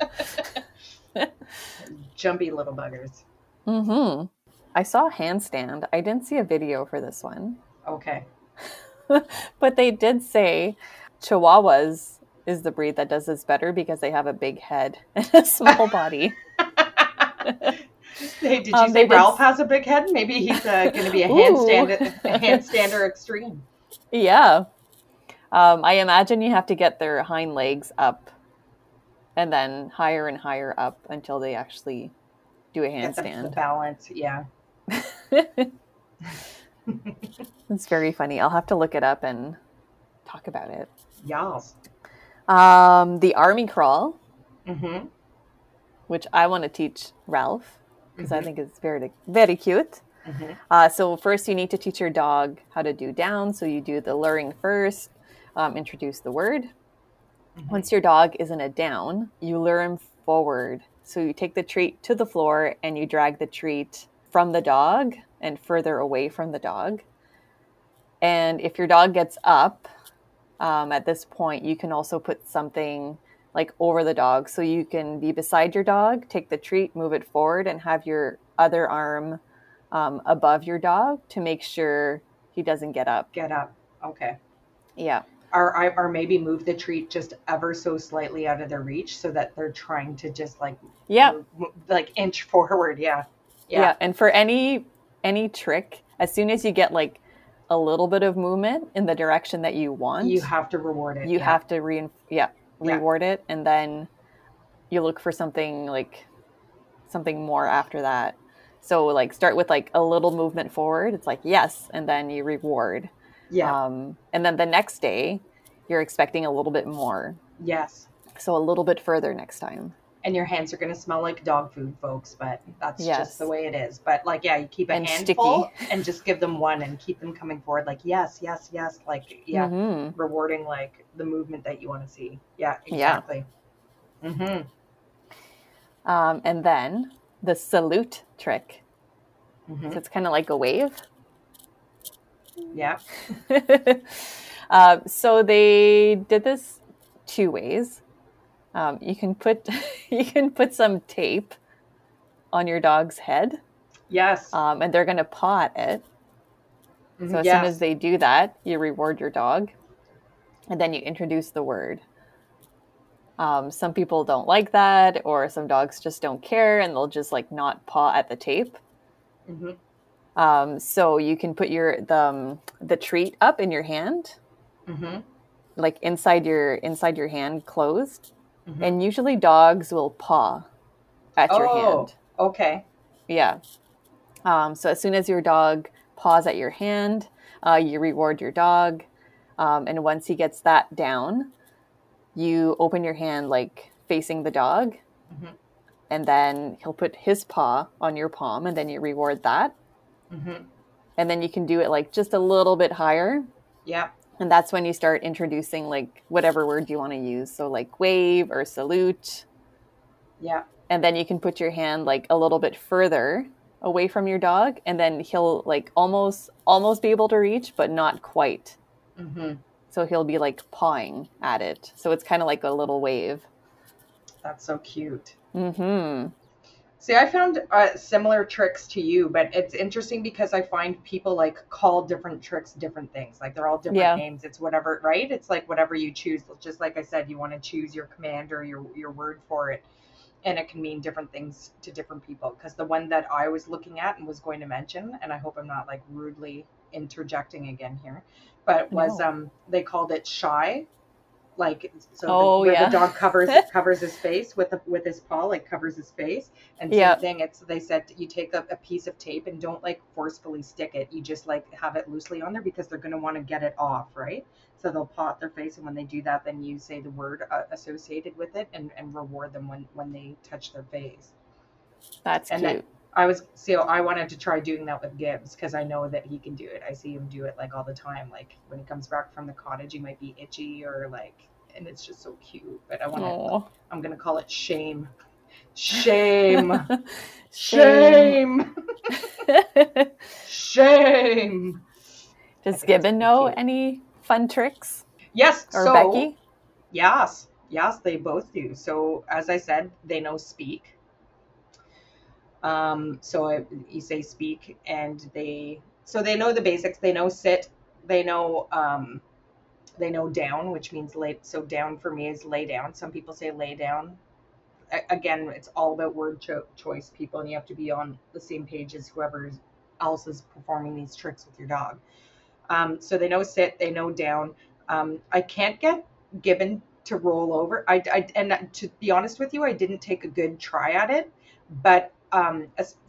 Jumpy little buggers. hmm I saw a handstand. I didn't see a video for this one. Okay. but they did say Chihuahuas is the breed that does this better because they have a big head and a small body. Hey, did you Um, say they did Ralph s- has a big head? Maybe he's uh, going to be a handstand a handstander extreme. yeah. Um, I imagine you have to get their hind legs up and then higher and higher up until they actually do a handstand. balance. Yeah. it's very funny. I'll have to look it up and talk about it. Yas. Um, the army crawl, Mm-hmm. which I want to teach Ralph because I Mhm. think it's very, very cute. Mm-hmm. Uh, so first, you need to teach your dog how to do down. So you do the luring first, um, introduce the word. Mhm. Once your dog is in a down, you lure him forward. So you take the treat to the floor and you drag the treat from the dog and further away from the dog. And if your dog gets up um, at this point, you can also put something like over the dog. So you can be beside your dog, take the treat, move it forward, and have your other arm um, above your dog to make sure he doesn't get up. Get up. Okay. Yeah. Or, or maybe move the treat just ever so slightly out of their reach so that they're trying to just like Yeah. move- like inch forward. Yeah. yeah Yeah. and for any any trick as soon as you get like a little bit of movement in the direction that you want You have to reward it. you yeah. have to re yeah Yeah. reward it and then you look for something like something more after that so like start with like a little movement forward it's like yes and then you reward Yeah. um, and then the next day you're expecting a little bit more yes. so a little bit further next time And your hands are going to smell like dog food, folks, but that's Yes. just the way it is. But like, yeah, you keep a And handful and just give them one and keep them coming forward. Like, yes, yes, yes. Like, yeah, Mhm. rewarding like the movement that you want to see. Yeah, Yeah. exactly. Mm-hmm. Um, and then the salute trick. Mhm. So it's kind of like a wave. Yeah. uh, so they did this two ways. Um, you can put you can put some tape on your dog's head, Yes. um, and they're going to paw at it. Mhm, So as yes. soon as they do that, you reward your dog, and then you introduce the word. Um, some people don't like that, or some dogs just don't care, and they'll just like not paw at the tape. Mhm. Um, so you can put your the um, the treat up in your hand, Mhm. like inside your inside your hand, closed, Mhm. and usually dogs will paw at your Oh. hand. Okay. Yeah. Um, so as soon as your dog paws at your hand, uh, you reward your dog, um, and once he gets that down, you open your hand like facing the dog, Mhm. and then he'll put his paw on your palm, and then you reward that, Mhm. and then you can do it like just a little bit higher, Yeah. and that's when you start introducing like whatever word you want to use. So like wave or salute, Yeah. and then you can put your hand like a little bit further away from your dog and then he'll like almost almost be able to reach but not quite Mhm. so he'll be like pawing at it so it's kind of like a little wave That's so cute. mm-hmm See, I found uh, similar tricks to you, but it's interesting because I find people like call different tricks different things. Like they're all different Yeah. names. It's whatever, right? It's like whatever you choose. Just like I said, you want to choose your command or your your word for it, and it can mean different things to different people. Because the one that I was looking at and was going to mention, and I hope I'm not like rudely interjecting again here, but was No. um they called it shy. Like so, Oh, the, where yeah. the dog covers covers his face with the, with his paw, like covers his face, and same Yeah. thing. It's they said you take a, a piece of tape and don't like forcefully stick it. You just like have it loosely on there because they're gonna want to get it off, right? So they'll paw at their face, and when they do that, then you say the word uh, associated with it and, and reward them when when they touch their face. that's And cute then- I was so I wanted to try doing that with Gibbs because I know that he can do it. I see him do it like all the time. Like when he comes back from the cottage, he might be itchy or like, and it's just so cute. But I want to. I'm gonna call it shame. Shame. Shame. Shame. Shame. does gibbon know cute. any fun tricks Yes. or so, becky Yes. Yes, they both do. So as I said, they know speak. Um, so I, you say speak, and they so they know the basics. They know sit. They know um, they know down, which means lay. So down for me is lay down. Some people say lay down. A- again, it's all about word cho- choice, people, and you have to be on the same page as whoever else is performing these tricks with your dog. Um, so they know sit. They know down. Um, I can't get given to roll over. I, I and to be honest with you, I didn't take a good try at it. But um,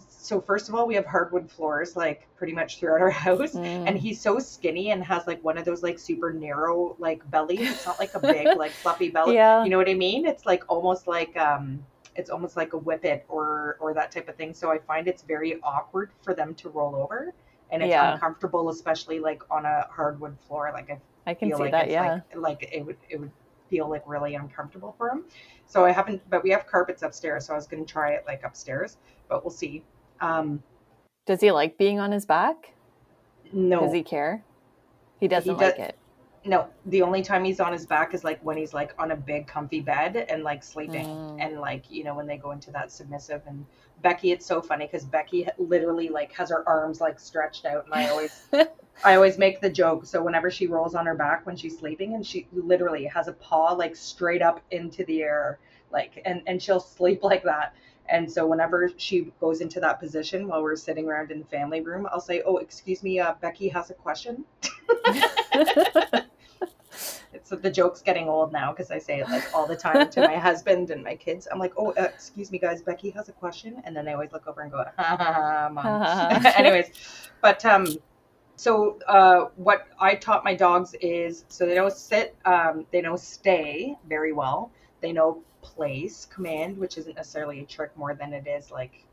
so first of all, we have hardwood floors like pretty much throughout our house, Mm. and he's so skinny and has like one of those like super narrow like bellies. It's not like a big like fluffy belly. Yeah. You know what I mean? It's like almost like um, it's almost like a whippet or or that type of thing. So I find it's very awkward for them to roll over. And it's Yeah. uncomfortable, especially like on a hardwood floor. Like I i can feel see like that yeah like like it would it would feel like really uncomfortable for him. So I haven't, but we have carpets upstairs, so I was going to try it like upstairs, but we'll see. Um, does he like being on his back no, does he care he doesn't does- like it no. The only time he's on his back is like when he's like on a big comfy bed and like sleeping, Mm. and like you know when they go into that submissive. And Becky, it's so funny because Becky literally like has her arms like stretched out, and I always I always make the joke. So whenever she rolls on her back when she's sleeping, and she literally has a paw like straight up into the air, like, and and she'll sleep like that. And so whenever she goes into that position while we're sitting around in the family room, I'll say, "Oh, excuse me, uh, Becky has a question." So the joke's getting old now because I say it like all the time to my husband and my kids. I'm like, "Oh, uh, excuse me, guys, Becky has a question," and then I always look over and go, "Ha ha ha, mom." Anyways, but um, so uh, what I taught my dogs is so they don't sit, um, they know stay very well. They know place, command, which isn't necessarily a trick more than it is like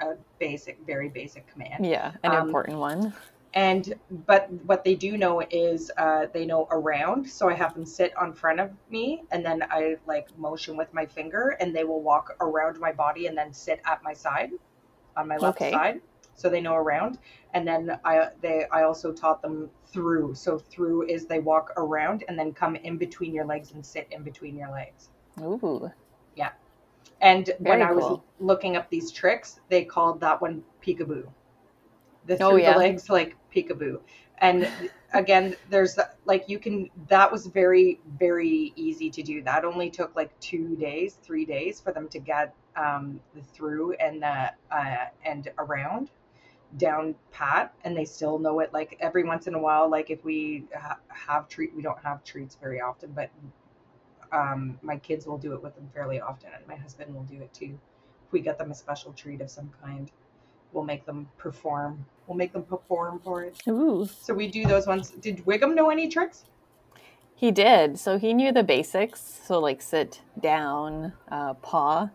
a basic, very basic command. yeah an Um, important one and but what they do know is uh, they know around. So i have them sit on front of me and then i like motion with my finger and they will walk around my body and then sit at my side on my left Okay. side. So they know around. And then i they i also taught them through. So through is they walk around and then come in between your legs and sit in between your legs. Ooh. Yeah. And when Very i was looking up these tricks they called that one peekaboo the Oh, through yeah. the legs like peekaboo. And again there's like you can that was very very easy to do. That only took like two days three days for them to get um the through and the uh and around down pat and they still know it. Like every once in a while like if we ha- have treat we don't have treats very often but um my kids will do it with them fairly often and my husband will do it too if we get them a special treat of some kind we'll make them perform we'll make them perform for it Ooh. so we do those ones did wiggum know any tricks He did. So he knew the basics. So like sit down, uh, paw.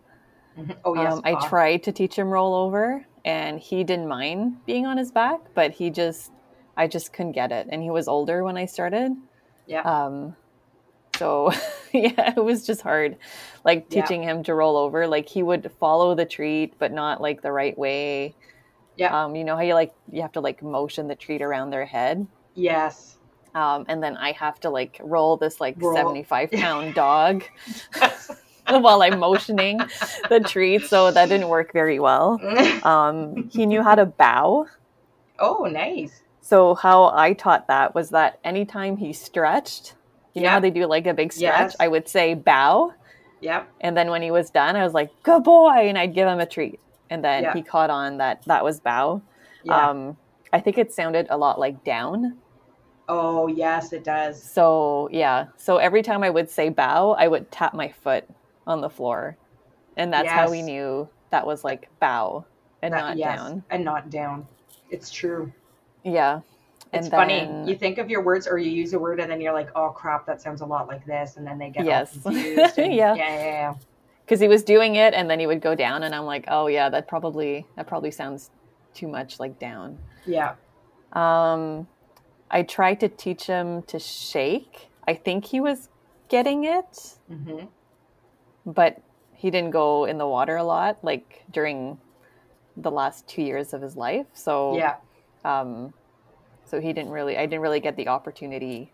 oh yes um, I tried to teach him roll over, and he didn't mind being on his back, but he just, I just couldn't get it. And he was older when I started. Yeah. Um, so yeah, it was just hard, like Yeah. teaching him to roll over. Like he would follow the treat, but not like the right way. Yeah. Um, you know how you like you have to like motion the treat around their head. yes Um, and then I have to like roll this like Roll. 75 pound dog while I'm motioning the treat. So that didn't work very well. Um, he knew how to bow. oh nice So how I taught that was that anytime he stretched, you know Yeah. how they do like a big stretch? Yes. I would say bow. yep And then when he was done, I was like, good boy. And I'd give him a treat. And then Yeah. he caught on that that was bow. yeah Um, I think it sounded a lot like down. oh yes it does So yeah, so every time I would say bow, I would tap my foot on the floor, and that's how we knew that was like bow and That- not yes, down. and not down it's true Yeah, It's And funny. then- You think of your words or you use a word and then you're like, oh crap, that sounds a lot like this. And then they get Yes. all confused. and- Yeah. yeah. Yeah. Yeah. because he was doing it, and then he would go down, and I'm like, oh yeah, that probably that probably sounds too much like down. Yeah. Um, I tried to teach him to shake. I think he was getting it, hmm but he didn't go in the water a lot, like during the last two years of his life. So Yeah. um, so he didn't really i didn't really get the opportunity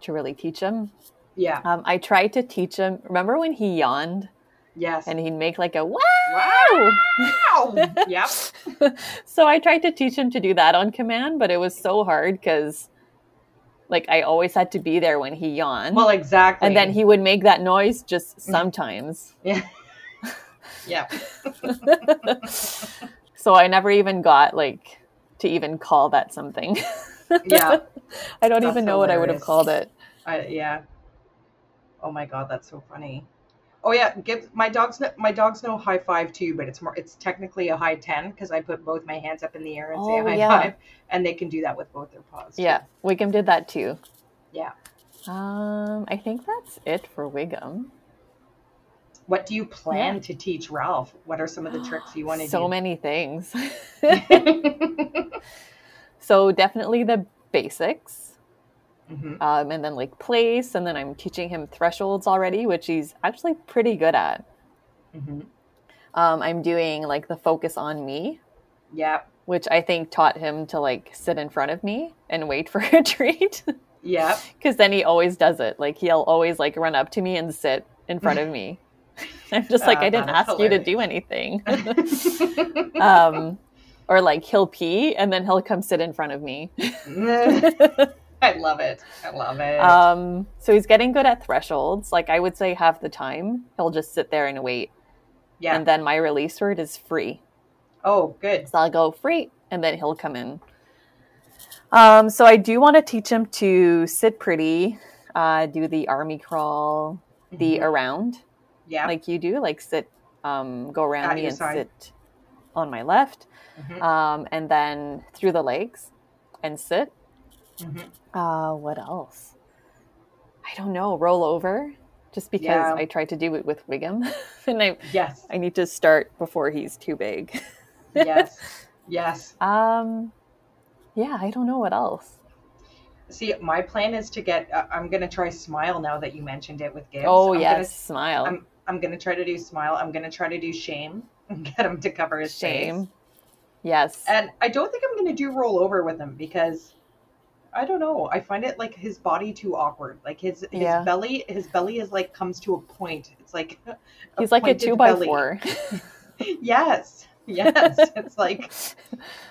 to really teach him Yeah. um, i tried to teach him remember when he yawned Yes. and he'd make like a wow wow. yep. so i tried to teach him to do that on command but it was so hard because like i always had to be there when he yawned Well, exactly. and then he would make that noise just sometimes Yeah. yeah. so i never even got like to even call that something Yeah. i don't That's even know what i would have called it I, yeah. Oh my god, that's so funny. Oh yeah, give my dogs. My dogs know high five too, but it's more. It's technically a high ten because I put both my hands up in the air and say Oh, high yeah. five, and they can do that with both their paws. too. Yeah, Wiggum did that too. Yeah. Um, I think that's it for Wiggum. What do you plan Yeah. to teach Ralph? What are some of the tricks you want to So do? So many things. so definitely the basics, hmm um, and then like place, and then I'm teaching him thresholds already, which he's actually pretty good at. hmm Um, I'm doing like the focus on me, Yeah. which I think taught him to like sit in front of me and wait for a treat. Yeah. Because then he always does it. Like he'll always like run up to me and sit in front of me. I'm just like, Ah, I didn't ask you to do anything. um, or like he'll pee and then he'll come sit in front of me. I love it. I love it. Um, so he's getting good at thresholds. Like I would say half the time he'll just sit there and wait. yeah. And then my release word is free. oh, good. So I'll go free and then he'll come in. Um, so I do want to teach him to sit pretty, uh, do the army crawl, the Mhm. around yeah. like you do, like sit, um, go around At me and side. sit on my left, Mhm. um, and then through the legs and sit. Mhm. Uh, what else? I don't know. Roll over, just because Yeah. I tried to do it with Wiggum, and I Yes. I need to start before he's too big. Yes. Yes. Um, Yeah, I don't know what else. See, my plan is to get. Uh, I'm gonna try Smile now that you mentioned it with Gibbs. Oh I'm yes, Gonna, smile. I'm I'm gonna try to do Smile. I'm gonna try to do Shame and get him to cover his Shame. face. Yes. And I don't think I'm gonna do roll over with him because I don't know. I find it like his body too awkward. Like his his Yeah. belly, his belly is like comes to a point. It's like He's like a two by belly. four. Yes, yes. it's like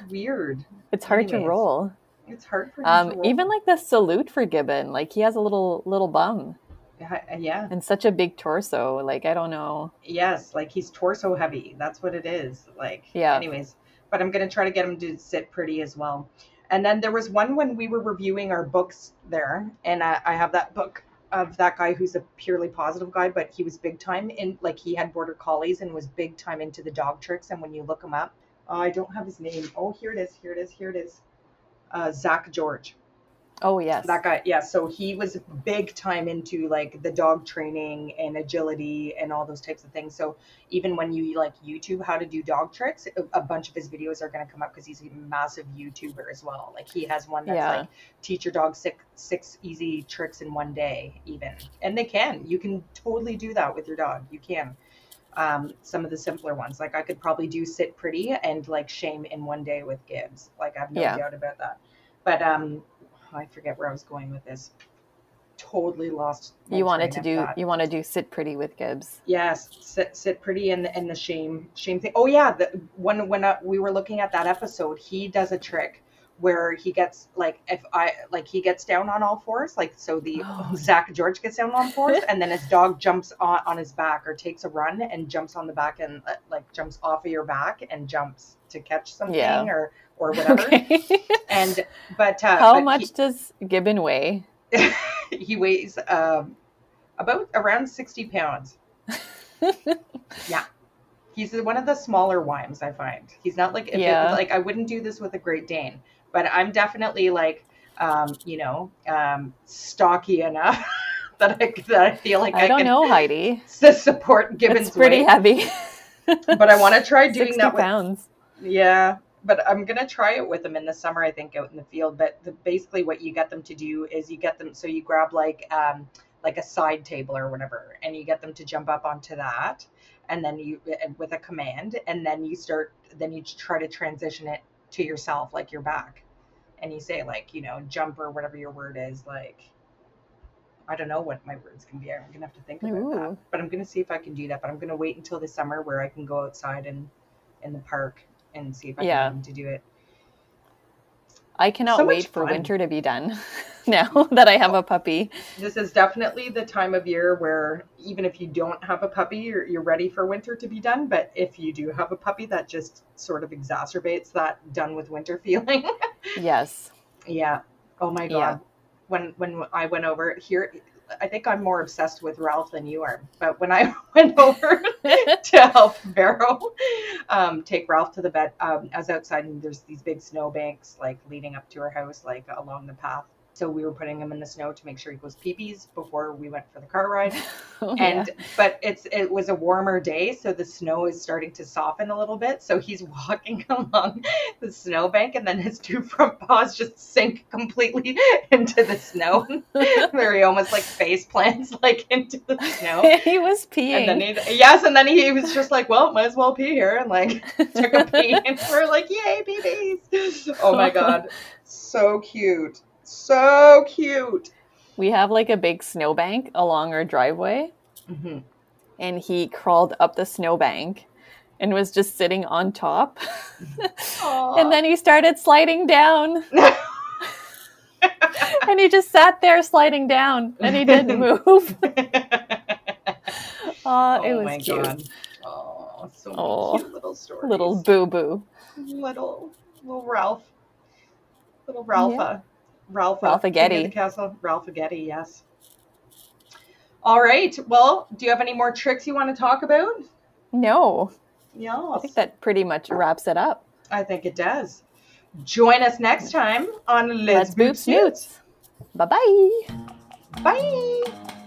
weird. It's hard to roll. It's hard for him Um, to even like the salute for Gibbon, like he has a little little bum Yeah, yeah. and such a big torso. Like I don't know. Yes, like he's torso heavy. That's what it is. Like, Yeah. Anyways, but I'm gonna try to get him to sit pretty as well. And then there was one when we were reviewing our books there, and I, I have that book of that guy who's a purely positive guy, but he was big time in like he had border collies and was big time into the dog tricks. And when you look him up, oh, I don't have his name. Oh, here it is. Here it is. Here it is. Uh, Zak George. Oh yes. That guy, yeah. So he was big time into like the dog training and agility and all those types of things. So even when you like YouTube how to do dog tricks, a- bunch of his videos are going to come up because he's a massive YouTuber as well. Like he has one that's Yeah. like teach your dog six six easy tricks in one day, even. And they can. You can totally do that with your dog. You can. Um, some of the simpler ones, like I could probably do sit pretty and like shame in one day with Gibbs. Like I have no Yeah. doubt about that. But um, I forget where I was going with this. Totally lost. you wanted to do thought. you want to do sit pretty with Gibbs. Yes, sit sit pretty and and the shame shame thing. Oh yeah, the when when uh, we were looking at that episode, he does a trick where he gets like if I like he gets down on all fours, like so the Oh. Zak George gets down on all fours, and then his dog jumps on on his back or takes a run and jumps on the back and uh, like jumps off of your back and jumps to catch something Yeah. or or whatever. Okay. And but uh, How but much does Gibbon weigh? He, he weighs um, about around sixty pounds. Yeah he's one of the smaller wimes I find. He's not like if it Yeah. was, like I wouldn't do this with a Great Dane, but I'm definitely like um, you know um, stocky enough that I that I feel like I, I don't can know, Heidi. support Gibbon's It's pretty weight. heavy. But I want to try doing 60 that with pounds. yeah. But I'm gonna try it with them in the summer. I think out in the field. But the, basically, what you get them to do is you get them so you grab like um, like a side table or whatever, and you get them to jump up onto that, and then you with a command, and then you start then you try to transition it to yourself, like your back, and you say like you know jump or whatever your word is, like I don't know what my words can be. I'm gonna have to think about that. But I'm gonna see if I can do that. But I'm gonna wait until the summer where I can go outside and in the park and see if I Yeah. can to do it. I cannot So wait for fun. winter to be done now that I have a puppy. This is definitely the time of year where even if you don't have a puppy, you're, you're ready for winter to be done. But if you do have a puppy, that just sort of exacerbates that done with winter feeling. Yes. yeah. Oh my god. Yeah. When when I went over here, I think I'm more obsessed with Ralph than you are. But when I went over to help Vero um, take Ralph to the vet. Um, I was outside and there's these big snow banks like leading up to her house, like along the path. So we were putting him in the snow to make sure he goes pee-pees before we went for the car ride. Oh, And yeah. but it's it was a warmer day, so the snow is starting to soften a little bit. So he's walking along the snowbank, and then his two front paws just sink completely into the snow, where he almost like face plants like into the snow. he was peeing. And then he, yes, and then he was just like, well, might as well pee here, and like took a pee, and we're like, yay, babies! Oh my god, so cute, so cute. we have like a big snowbank along our driveway, hmm and he crawled up the snowbank and was just sitting on top. and then he started sliding down, and he just sat there sliding down, and he didn't move. Uh, it oh was my cute. god, oh, so Aw. cute little stories. Little boo boo. little, little Ralph, little Ralpha, King of the Castle, Ralphagetti, yes. All right. Well, do you have any more tricks you want to talk about? No, Yes. I think that pretty much wraps it up. I think it does. Join us next time on Let's, Let's boop snoots. Bye bye. Bye.